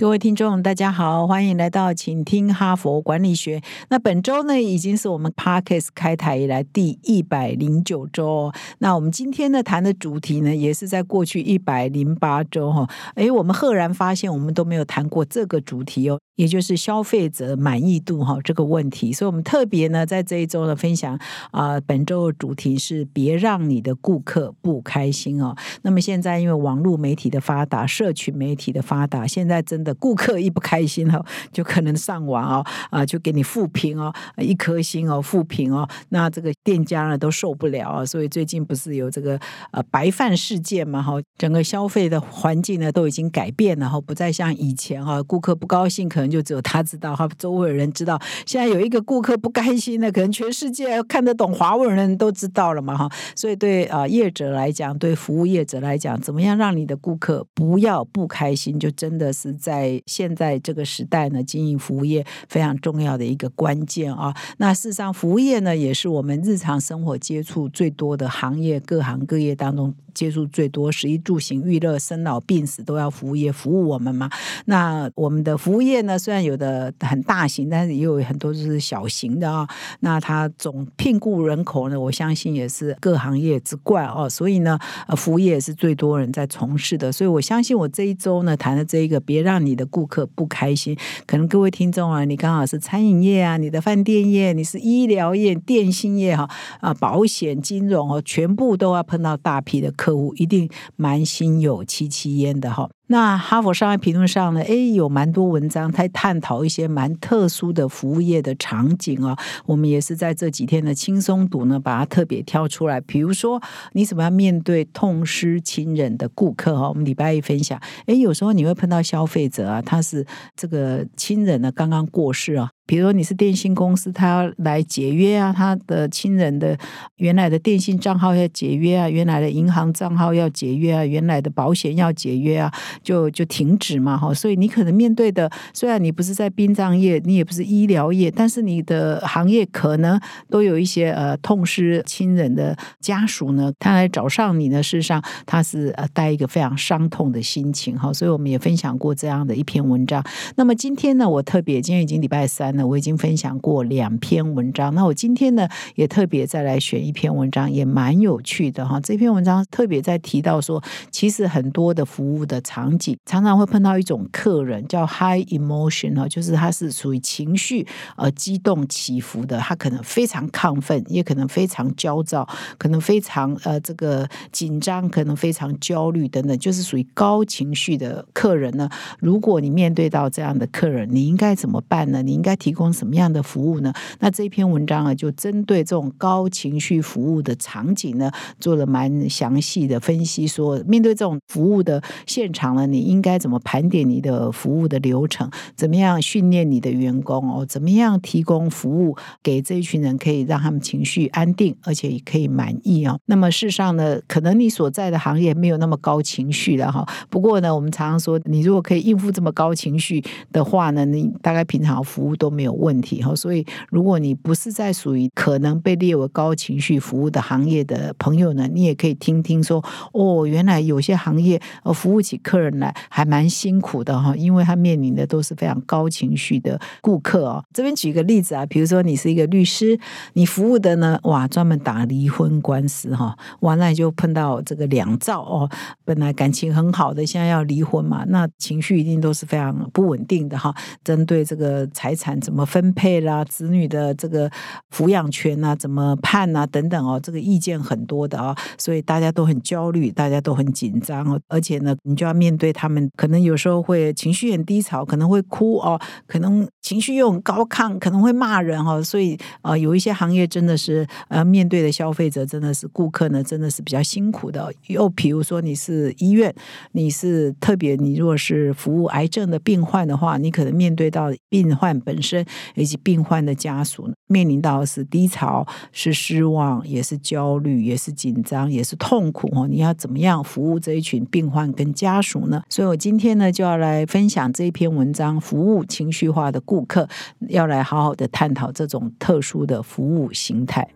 各位听众，大家好，欢迎来到请听哈佛管理学。那本周呢，已经是我们 Parkes 开台以来第一百零九周。那我们今天呢谈的主题呢，也是在过去一百零八周哈。哎，我们赫然发现，我们都没有谈过这个主题哦。也就是消费者满意度哈这个问题，所以我们特别呢在这一周的分享啊，本周的主题是别让你的顾客不开心哦。那么现在因为网络媒体的发达，社群媒体的发达，现在真的顾客一不开心哦，就可能上网哦啊，就给你负评哦，一颗星哦，负评哦，那这个店家呢都受不了啊。所以最近不是有这个呃白饭事件嘛哈，整个消费的环境呢都已经改变了哈，不再像以前哈，顾客不高兴可能。就只有他知道，哈，周围人知道。现在有一个顾客不开心的，可能全世界看得懂华文的人都知道了嘛，哈。所以对啊，业者来讲，对服务业者来讲，怎么样让你的顾客不要不开心，就真的是在现在这个时代呢，经营服务业非常重要的一个关键啊。那事实上，服务业呢，也是我们日日常生活接触最多的行业，各行各业当中。接触最多，食衣住行、娱乐、生老病死都要服务业服务我们嘛？那我们的服务业呢？虽然有的很大型，但是也有很多就是小型的啊。那它总聘雇人口呢？我相信也是各行业之冠哦。所以呢，呃，服务业也是最多人在从事的。所以我相信我这一周呢谈的这一个，别让你的顾客不开心。可能各位听众啊，你刚好是餐饮业啊，你的饭店业，你是医疗业、电信业哈，啊保险、金融哦，全部都要碰到大批的。客户一定蛮心有戚戚焉的哈。那哈佛商业评论上呢，哎，有蛮多文章在探讨一些蛮特殊的服务业的场景啊。我们也是在这几天的轻松读呢，把它特别挑出来。比如说，你怎么样面对痛失亲人的顾客哈？我们礼拜一分享，哎，有时候你会碰到消费者啊，他是这个亲人呢刚刚过世啊。比如说你是电信公司，他要来解约啊，他的亲人的原来的电信账号要解约啊，原来的银行账号要解约啊，原来的保险要解约啊，就就停止嘛哈。所以你可能面对的，虽然你不是在殡葬业，你也不是医疗业，但是你的行业可能都有一些呃痛失亲人的家属呢，他来找上你呢，事实上他是呃带一个非常伤痛的心情哈。所以我们也分享过这样的一篇文章。那么今天呢，我特别今天已经礼拜三。了我已经分享过两篇文章，那我今天呢也特别再来选一篇文章，也蛮有趣的哈。这篇文章特别在提到说，其实很多的服务的场场景常常会碰到一种客人叫 high emotion 哈，就是他是属于情绪呃激动起伏的，他可能非常亢奋，也可能非常焦躁，可能非常呃这个紧张，可能非常焦虑等等，就是属于高情绪的客人呢。如果你面对到这样的客人，你应该怎么办呢？你应该提供什么样的服务呢？那这篇文章啊，就针对这种高情绪服务的场景呢，做了蛮详细的分析。说面对这种服务的现场你应该怎么盘点你的服务的流程？怎么样训练你的员工哦？怎么样提供服务给这一群人，可以让他们情绪安定，而且也可以满意哦？那么事实上呢，可能你所在的行业没有那么高情绪的哈。不过呢，我们常常说，你如果可以应付这么高情绪的话呢，你大概平常服务都。没有问题哈，所以如果你不是在属于可能被列为高情绪服务的行业的朋友呢，你也可以听听说哦，原来有些行业呃服务起客人本来还蛮辛苦的哈，因为他面临的都是非常高情绪的顾客哦。这边举个例子啊，比如说你是一个律师，你服务的呢哇专门打离婚官司哈，完了就碰到这个两造哦，本来感情很好的，现在要离婚嘛，那情绪一定都是非常不稳定的哈。针对这个财产。怎么分配啦？子女的这个抚养权啊，怎么判啊？等等哦，这个意见很多的啊，所以大家都很焦虑，大家都很紧张哦。而且呢，你就要面对他们，可能有时候会情绪很低潮，可能会哭哦，可能情绪又很高亢，可能会骂人哈。所以呃，有一些行业真的是呃，面对的消费者真的是顾客呢，真的是比较辛苦的。又比如说你是医院，你是特别你如果是服务癌症的病患的话，你可能面对到病患本身以及病患的家属，面临到是低潮、是失望、也是焦虑、也是紧张、也是痛苦哦。你要怎么样服务这一群病患跟家属所以我今天呢就要来分享这一篇文章：服务情绪化的顾客，要来好好的探讨这种特殊的服务形态。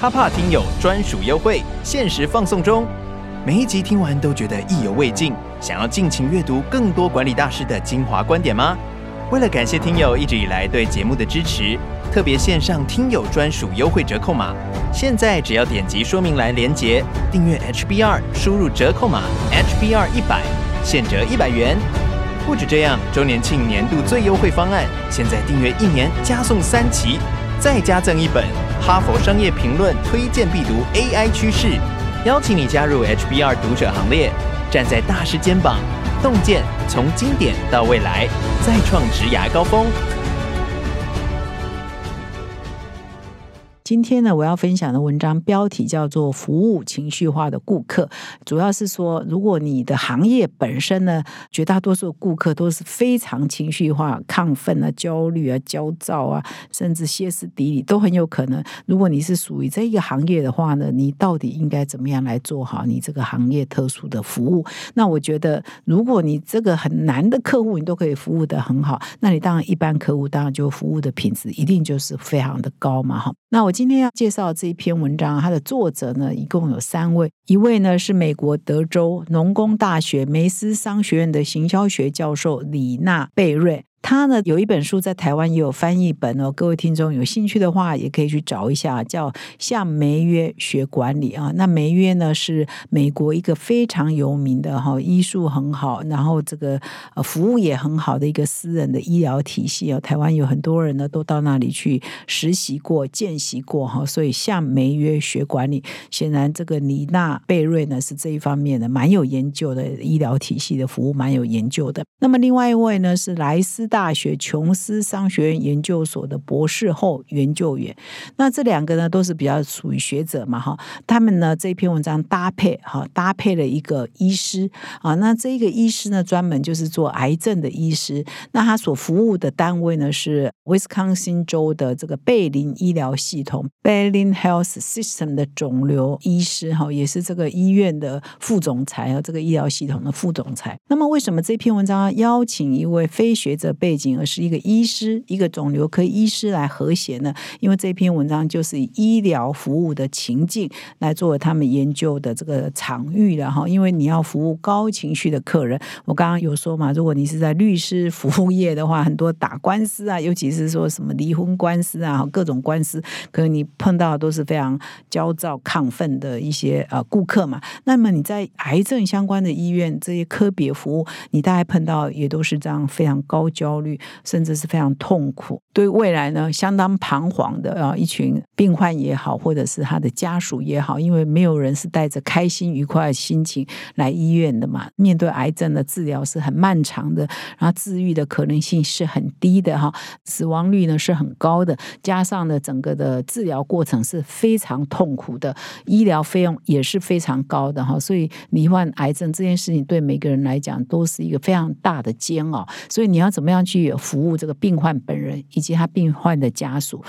哈帕听友专属优惠，限时放送中。每一集听完都觉得意犹未尽，想要尽情阅读更多管理大师的精华观点吗？为了感谢听友一直以来对节目的支持，特别线上听友专属优惠折扣码。现在只要点击说明栏连接订阅 HBR，输入折扣码 HBR 一百，现折一百元。不止这样，周年庆年度最优惠方案，现在订阅一年加送三期，再加赠一本。哈佛商业评论推荐必读 AI 趋势，邀请你加入 HBR 读者行列，站在大师肩膀，洞见从经典到未来，再创职涯高峰。今天呢，我要分享的文章标题叫做《服务情绪化的顾客》，主要是说，如果你的行业本身呢，绝大多数顾客都是非常情绪化、亢奋啊、焦虑啊、焦躁啊，甚至歇斯底里，都很有可能。如果你是属于这一个行业的话呢，你到底应该怎么样来做好你这个行业特殊的服务？那我觉得，如果你这个很难的客户，你都可以服务的很好，那你当然一般客户当然就服务的品质一定就是非常的高嘛，哈。那我今天要介绍这一篇文章，它的作者呢一共有三位，一位呢是美国德州农工大学梅斯商学院的行销学教授李娜贝瑞。他呢有一本书在台湾也有翻译本哦，各位听众有兴趣的话也可以去找一下，叫《向梅约学管理》啊。那梅约呢是美国一个非常有名的哈，医术很好，然后这个呃服务也很好的一个私人的医疗体系哦。台湾有很多人呢都到那里去实习过、见习过哈，所以向梅约学管理，显然这个李娜贝瑞呢是这一方面的蛮有研究的医疗体系的服务蛮有研究的。那么另外一位呢是莱斯。大学琼斯商学院研究所的博士后研究员，那这两个呢都是比较属于学者嘛哈，他们呢这篇文章搭配哈搭配了一个医师啊，那这一个医师呢专门就是做癌症的医师，那他所服务的单位呢是威斯康星州的这个贝林医疗系统 （Berlin Health System） 的肿瘤医师哈，也是这个医院的副总裁和这个医疗系统的副总裁。那么为什么这篇文章邀请一位非学者？背景，而是一个医师，一个肿瘤科医师来和谐呢？因为这篇文章就是以医疗服务的情境来作为他们研究的这个场域的哈。因为你要服务高情绪的客人，我刚刚有说嘛，如果你是在律师服务业的话，很多打官司啊，尤其是说什么离婚官司啊，各种官司，可能你碰到都是非常焦躁亢奋的一些呃顾客嘛。那么你在癌症相关的医院这些科别服务，你大概碰到也都是这样非常高焦。焦虑，甚至是非常痛苦，对未来呢相当彷徨的啊！一群病患也好，或者是他的家属也好，因为没有人是带着开心愉快的心情来医院的嘛。面对癌症的治疗是很漫长的，然后治愈的可能性是很低的哈，死亡率呢是很高的，加上呢整个的治疗过程是非常痛苦的，医疗费用也是非常高的哈。所以罹患癌症这件事情对每个人来讲都是一个非常大的煎熬，所以你要怎么样？去服务这个病患本人以及他病患的家属。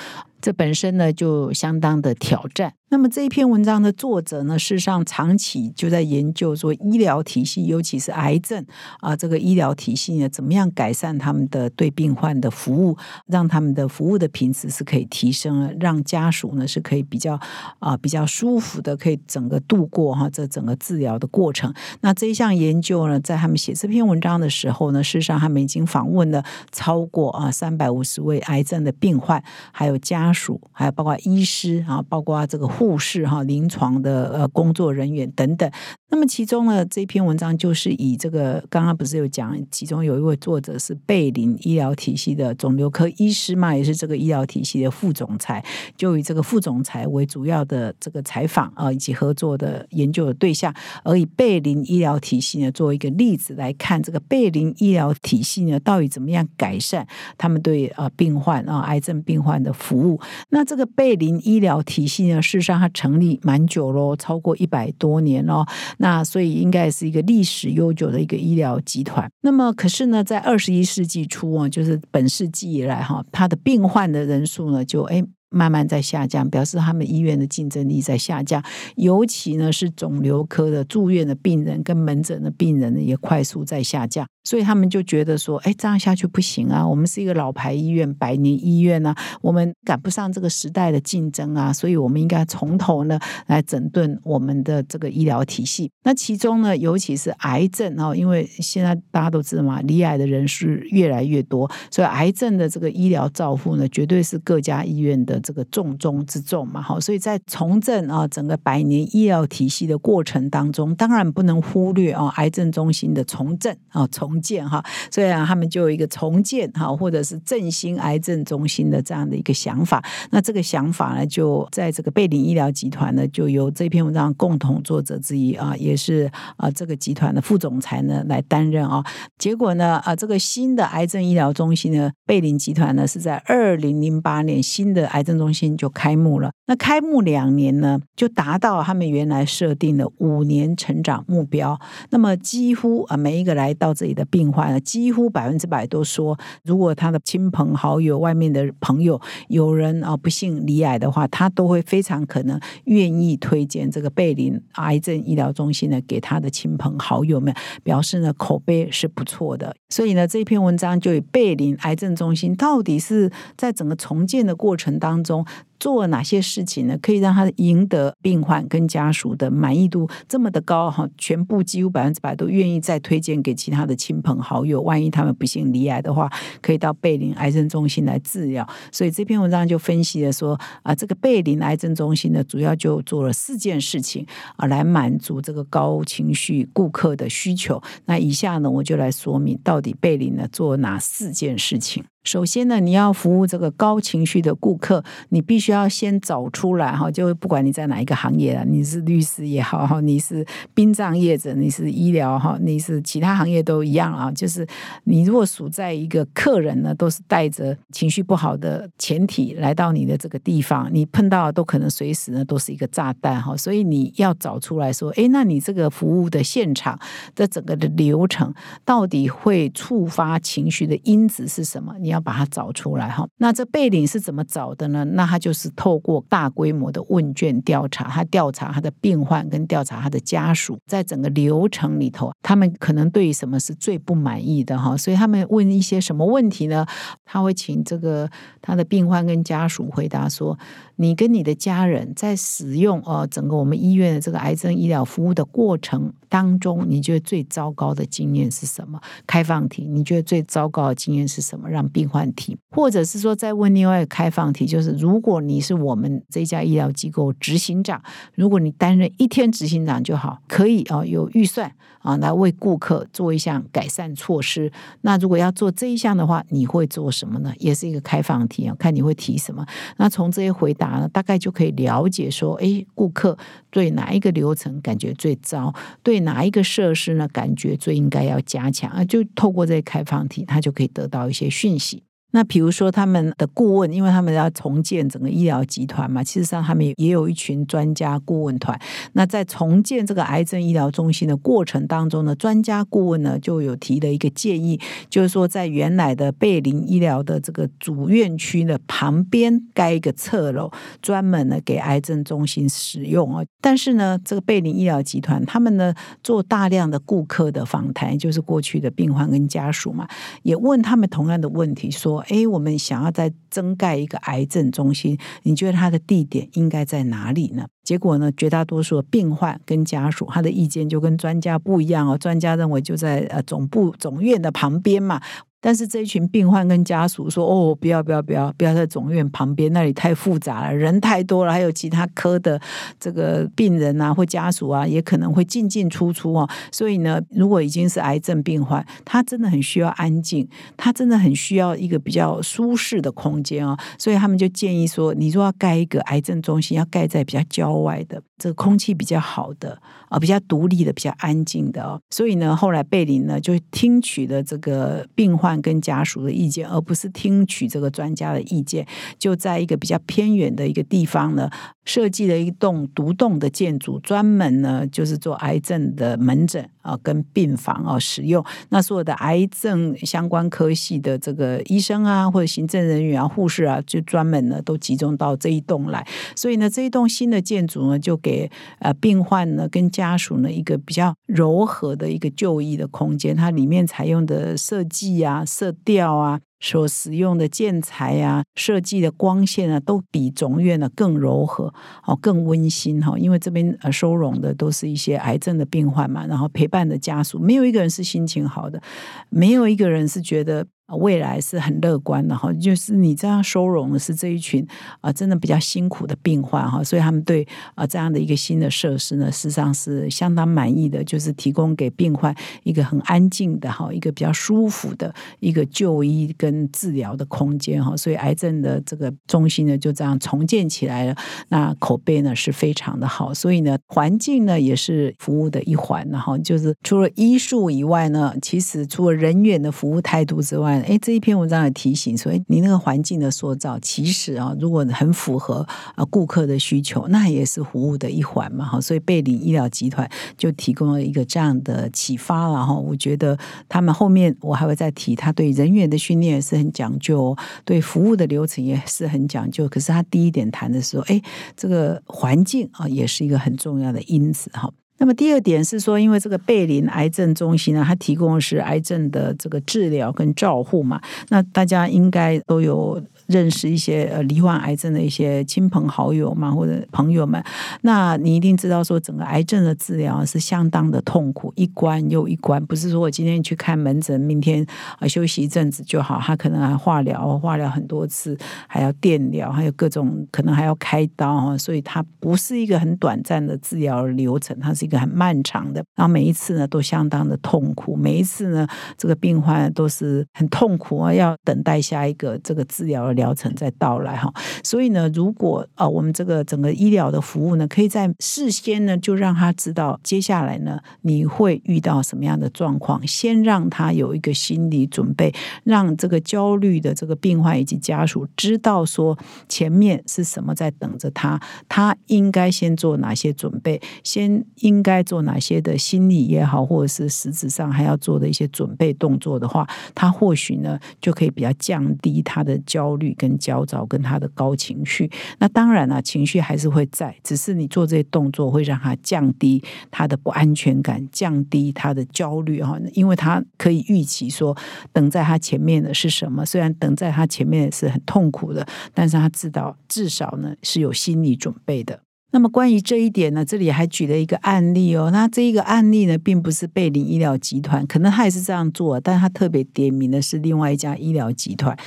这本身呢就相当的挑战。那么这一篇文章的作者呢，事实上长期就在研究说医疗体系，尤其是癌症啊，这个医疗体系呢，怎么样改善他们的对病患的服务，让他们的服务的品质是可以提升，让家属呢是可以比较啊比较舒服的，可以整个度过哈这整个治疗的过程。那这一项研究呢，在他们写这篇文章的时候呢，事实上他们已经访问了超过啊三百五十位癌症的病患，还有家。属还有包括医师啊，包括这个护士哈，临床的呃工作人员等等。那么其中呢，这篇文章就是以这个刚刚不是有讲，其中有一位作者是贝林医疗体系的肿瘤科医师嘛，也是这个医疗体系的副总裁，就以这个副总裁为主要的这个采访啊，以及合作的研究的对象，而以贝林医疗体系呢作为一个例子来看，这个贝林医疗体系呢到底怎么样改善他们对啊病患啊癌症病患的服务？那这个贝林医疗体系呢，事实上它成立蛮久喽，超过一百多年哦。那所以应该是一个历史悠久的一个医疗集团。那么可是呢，在二十一世纪初啊，就是本世纪以来哈，它的病患的人数呢就哎。慢慢在下降，表示他们医院的竞争力在下降。尤其呢是肿瘤科的住院的病人跟门诊的病人呢，也快速在下降。所以他们就觉得说，哎，这样下去不行啊！我们是一个老牌医院、百年医院啊，我们赶不上这个时代的竞争啊，所以我们应该从头呢来整顿我们的这个医疗体系。那其中呢，尤其是癌症哦，因为现在大家都知道嘛，罹癌的人是越来越多，所以癌症的这个医疗照护呢，绝对是各家医院的。这个重中之重嘛，好，所以在重振啊整个百年医疗体系的过程当中，当然不能忽略啊癌症中心的重振啊重建哈，所以啊他们就有一个重建哈，或者是振兴癌症中心的这样的一个想法。那这个想法呢，就在这个贝林医疗集团呢，就由这篇文章共同作者之一啊，也是啊这个集团的副总裁呢来担任啊。结果呢啊这个新的癌症医疗中心呢，贝林集团呢是在二零零八年新的癌症中心就开幕了。那开幕两年呢，就达到他们原来设定的五年成长目标。那么几乎啊，每一个来到这里的病患，几乎百分之百都说，如果他的亲朋好友、外面的朋友有人啊不幸罹癌的话，他都会非常可能愿意推荐这个贝林癌症医疗中心呢给他的亲朋好友们，表示呢口碑是不错的。所以呢，这篇文章就以贝林癌症中心到底是在整个重建的过程当当中。做哪些事情呢？可以让他赢得病患跟家属的满意度这么的高哈？全部几乎百分之百都愿意再推荐给其他的亲朋好友。万一他们不幸罹癌的话，可以到贝林癌症中心来治疗。所以这篇文章就分析了说啊，这个贝林癌症中心呢，主要就做了四件事情啊，来满足这个高情绪顾客的需求。那以下呢，我就来说明到底贝林呢做哪四件事情。首先呢，你要服务这个高情绪的顾客，你必须要先找出来哈，就不管你在哪一个行业了，你是律师也好哈，你是殡葬业者，你是医疗哈，你是其他行业都一样啊。就是你如果处在一个客人呢，都是带着情绪不好的前提来到你的这个地方，你碰到都可能随时呢都是一个炸弹哈。所以你要找出来说，哎，那你这个服务的现场的整个的流程到底会触发情绪的因子是什么？你要要。把它找出来哈，那这贝林是怎么找的呢？那他就是透过大规模的问卷调查，他调查他的病患跟调查他的家属，在整个流程里头，他们可能对于什么是最不满意的哈，所以他们问一些什么问题呢？他会请这个他的病患跟家属回答说：你跟你的家人在使用呃整个我们医院的这个癌症医疗服务的过程当中，你觉得最糟糕的经验是什么？开放题，你觉得最糟糕的经验是什么？让病患提，或者是说再问另外一个开放题，就是如果你是我们这家医疗机构执行长，如果你担任一天执行长就好，可以啊，有预算啊来为顾客做一项改善措施。那如果要做这一项的话，你会做什么呢？也是一个开放题啊，看你会提什么。那从这些回答呢，大概就可以了解说，哎，顾客对哪一个流程感觉最糟，对哪一个设施呢感觉最应该要加强啊？就透过这开放题，他就可以得到一些讯息。那比如说他们的顾问，因为他们要重建整个医疗集团嘛，其实上他们也有一群专家顾问团。那在重建这个癌症医疗中心的过程当中呢，专家顾问呢就有提了一个建议，就是说在原来的贝林医疗的这个主院区的旁边盖一个侧楼，专门呢给癌症中心使用啊。但是呢，这个贝林医疗集团他们呢做大量的顾客的访谈，就是过去的病患跟家属嘛，也问他们同样的问题，说。哎，我们想要再增盖一个癌症中心，你觉得它的地点应该在哪里呢？结果呢，绝大多数的病患跟家属，他的意见就跟专家不一样哦。专家认为就在呃总部总院的旁边嘛。但是这一群病患跟家属说：“哦，不要不要不要，不要在总院旁边，那里太复杂了，人太多了，还有其他科的这个病人啊或家属啊，也可能会进进出出哦。所以呢，如果已经是癌症病患，他真的很需要安静，他真的很需要一个比较舒适的空间哦。所以他们就建议说，你说要盖一个癌症中心，要盖在比较郊外的，这个空气比较好的啊，比较独立的、比较安静的哦。所以呢，后来贝林呢就听取了这个病患跟家属的意见，而不是听取这个专家的意见，就在一个比较偏远的一个地方呢，设计了一栋独栋的建筑，专门呢就是做癌症的门诊啊跟病房啊使用。那所有的癌症相关科系的这个医生啊，或者行政人员啊、护士啊，就专门呢都集中到这一栋来。所以呢，这一栋新的建筑呢，就给呃病患呢跟家属呢一个比较柔和的一个就医的空间。它里面采用的设计啊、色调啊。所使用的建材啊，设计的光线啊，都比总院呢更柔和哦，更温馨哈。因为这边呃收容的都是一些癌症的病患嘛，然后陪伴的家属，没有一个人是心情好的，没有一个人是觉得。未来是很乐观的哈，就是你这样收容的是这一群啊，真的比较辛苦的病患哈，所以他们对啊这样的一个新的设施呢，事实上是相当满意的，就是提供给病患一个很安静的哈，一个比较舒服的一个就医跟治疗的空间哈，所以癌症的这个中心呢就这样重建起来了，那口碑呢是非常的好，所以呢环境呢也是服务的一环，然后就是除了医术以外呢，其实除了人员的服务态度之外。哎，这一篇文章也提醒说，哎，你那个环境的塑造，其实啊，如果很符合啊顾客的需求，那也是服务的一环嘛，哈。所以贝林医疗集团就提供了一个这样的启发了哈。我觉得他们后面我还会再提，他对人员的训练也是很讲究，对服务的流程也是很讲究。可是他第一点谈的时候，哎，这个环境啊，也是一个很重要的因子哈。那么第二点是说，因为这个贝林癌症中心呢，它提供的是癌症的这个治疗跟照护嘛，那大家应该都有。认识一些呃罹患癌症的一些亲朋好友嘛，或者朋友们，那你一定知道说，整个癌症的治疗是相当的痛苦，一关又一关，不是说我今天去看门诊，明天啊休息一阵子就好，他可能还化疗，化疗很多次，还要电疗，还有各种可能还要开刀啊，所以它不是一个很短暂的治疗流程，它是一个很漫长的，然后每一次呢都相当的痛苦，每一次呢这个病患都是很痛苦啊，要等待下一个这个治疗的。疗程再到来哈，所以呢，如果呃我们这个整个医疗的服务呢，可以在事先呢就让他知道接下来呢你会遇到什么样的状况，先让他有一个心理准备，让这个焦虑的这个病患以及家属知道说前面是什么在等着他，他应该先做哪些准备，先应应该做哪些的心理也好，或者是实质上还要做的一些准备动作的话，他或许呢就可以比较降低他的焦虑。跟焦躁，跟他的高情绪，那当然了，情绪还是会在，只是你做这些动作会让他降低他的不安全感，降低他的焦虑哈，因为他可以预期说，等在他前面的是什么，虽然等在他前面是很痛苦的，但是他知道至少呢是有心理准备的。那么关于这一点呢，这里还举了一个案例哦。那这一个案例呢，并不是贝林医疗集团，可能他也是这样做，但他特别点名的是另外一家医疗集团。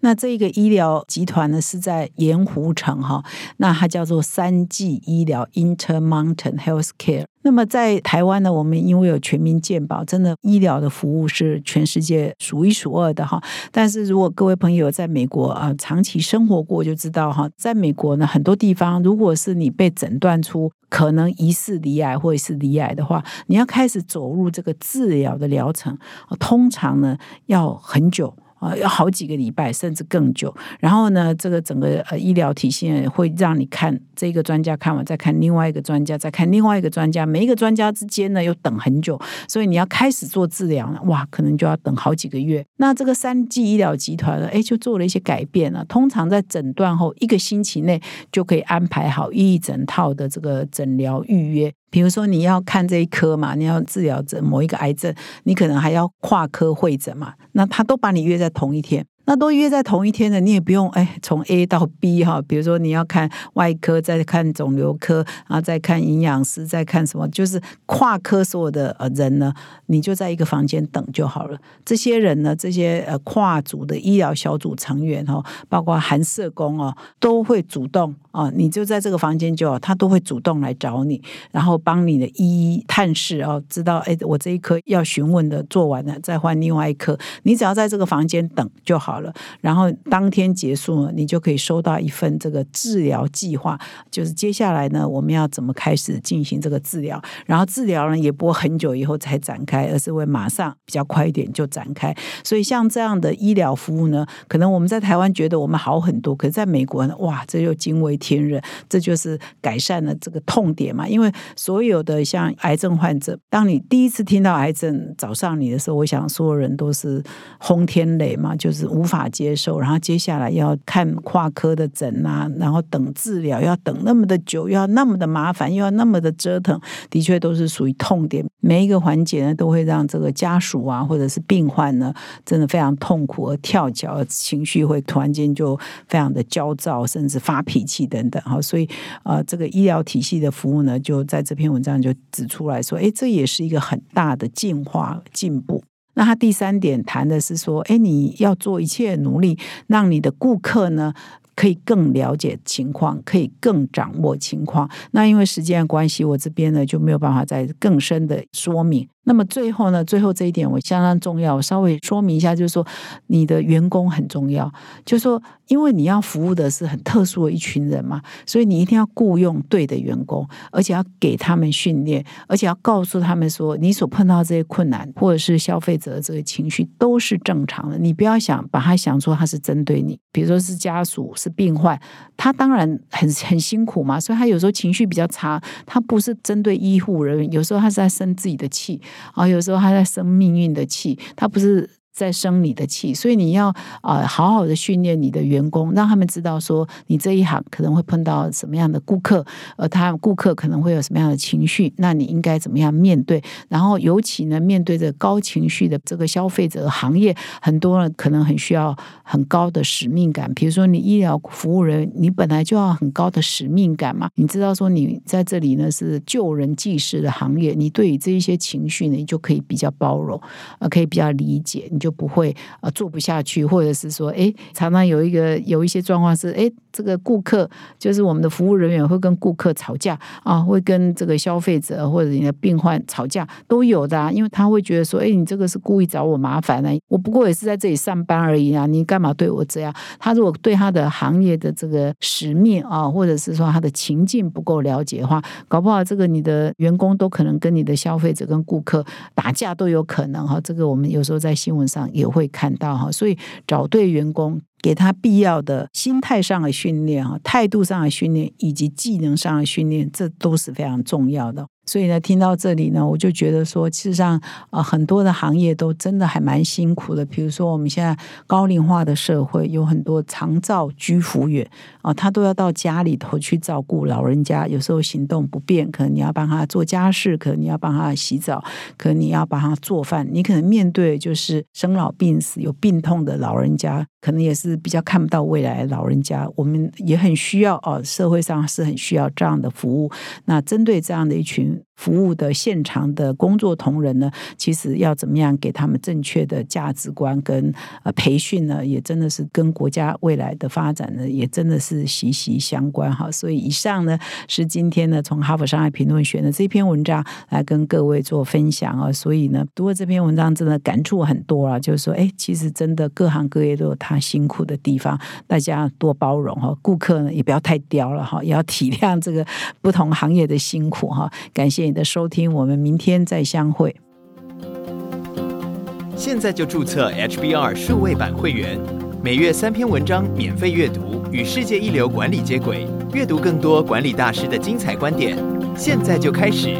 那这个医疗集团呢，是在盐湖城哈，那它叫做三季医疗 （Intermountain Healthcare）。那么在台湾呢，我们因为有全民健保，真的医疗的服务是全世界数一数二的哈。但是如果各位朋友在美国啊长期生活过，就知道哈，在美国呢，很多地方，如果是你被诊断出可能疑似离癌或者是离癌的话，你要开始走入这个治疗的疗程，通常呢要很久。啊，要好几个礼拜，甚至更久。然后呢，这个整个呃医疗体系会让你看这个专家看完，再看另外一个专家，再看另外一个专家。每一个专家之间呢，又等很久，所以你要开始做治疗呢，哇，可能就要等好几个月。那这个三 G 医疗集团呢，哎，就做了一些改变了。通常在诊断后一个星期内就可以安排好一整套的这个诊疗预约。比如说你要看这一科嘛，你要治疗这某一个癌症，你可能还要跨科会诊嘛，那他都把你约在同一天。那都约在同一天的，你也不用哎从 A 到 B 哈，比如说你要看外科，再看肿瘤科，然后再看营养师，再看什么，就是跨科所有的呃人呢，你就在一个房间等就好了。这些人呢，这些呃跨组的医疗小组成员哦，包括韩社工哦，都会主动啊，你就在这个房间就好，他都会主动来找你，然后帮你的一一探视哦，知道哎，我这一科要询问的做完了，再换另外一科，你只要在这个房间等就好了。然后当天结束了，你就可以收到一份这个治疗计划，就是接下来呢，我们要怎么开始进行这个治疗？然后治疗呢，也不会很久以后才展开，而是会马上比较快一点就展开。所以像这样的医疗服务呢，可能我们在台湾觉得我们好很多，可是在美国呢，哇，这就惊为天人，这就是改善了这个痛点嘛。因为所有的像癌症患者，当你第一次听到癌症找上你的时候，我想所有人都是轰天雷嘛，就是无无法接受。然后接下来要看跨科的诊啊，然后等治疗要等那么的久，要那么的麻烦，又要那么的折腾，的确都是属于痛点。每一个环节呢，都会让这个家属啊，或者是病患呢，真的非常痛苦而跳脚，情绪会突然间就非常的焦躁，甚至发脾气等等。哈，所以呃，这个医疗体系的服务呢，就在这篇文章就指出来说，哎，这也是一个很大的进化进步。那他第三点谈的是说，哎，你要做一切努力，让你的顾客呢可以更了解情况，可以更掌握情况。那因为时间的关系，我这边呢就没有办法再更深的说明。那么最后呢，最后这一点我相当重要，我稍微说明一下，就是说你的员工很重要，就是说，因为你要服务的是很特殊的一群人嘛，所以你一定要雇佣对的员工，而且要给他们训练，而且要告诉他们说，你所碰到这些困难或者是消费者的这个情绪都是正常的，你不要想把他想说他是针对你，比如说是家属是病患，他当然很很辛苦嘛，所以他有时候情绪比较差，他不是针对医护人员，有时候他是在生自己的气。啊，有时候他在生命运的气，他不是。在生你的气，所以你要啊好好的训练你的员工，让他们知道说你这一行可能会碰到什么样的顾客，呃他顾客可能会有什么样的情绪，那你应该怎么样面对？然后尤其呢，面对着高情绪的这个消费者行业，很多人可能很需要很高的使命感。比如说你医疗服务人，你本来就要很高的使命感嘛。你知道说你在这里呢是救人济世的行业，你对于这一些情绪呢，你就可以比较包容，呃，可以比较理解，你就。就不会呃做不下去，或者是说，哎，常常有一个有一些状况是，哎，这个顾客就是我们的服务人员会跟顾客吵架啊，会跟这个消费者或者你的病患吵架都有的，啊，因为他会觉得说，哎，你这个是故意找我麻烦呢，我不过也是在这里上班而已啊，你干嘛对我这样？他如果对他的行业的这个使命啊，或者是说他的情境不够了解的话，搞不好这个你的员工都可能跟你的消费者跟顾客打架都有可能哈。这个我们有时候在新闻上。也会看到哈，所以找对员工，给他必要的心态上的训练啊，态度上的训练以及技能上的训练，这都是非常重要的。所以呢，听到这里呢，我就觉得说，事实上啊，很多的行业都真的还蛮辛苦的。比如说，我们现在高龄化的社会，有很多长照居服员啊，他都要到家里头去照顾老人家，有时候行动不便，可能你要帮他做家事，可能你要帮他洗澡，可能你要帮他做饭，你可能面对就是生老病死、有病痛的老人家，可能也是比较看不到未来老人家。我们也很需要哦，社会上是很需要这样的服务。那针对这样的一群。服务的现场的工作同仁呢，其实要怎么样给他们正确的价值观跟呃培训呢，也真的是跟国家未来的发展呢，也真的是息息相关哈。所以以上呢是今天呢从哈佛商业评论选的这篇文章来跟各位做分享啊。所以呢读了这篇文章真的感触很多啊，就是说哎，其实真的各行各业都有他辛苦的地方，大家多包容哈，顾客呢也不要太刁了哈，也要体谅这个不同行业的辛苦哈。感谢。你的收听，我们明天再相会。现在就注册 HBR 数位版会员，每月三篇文章免费阅读，与世界一流管理接轨，阅读更多管理大师的精彩观点。现在就开始。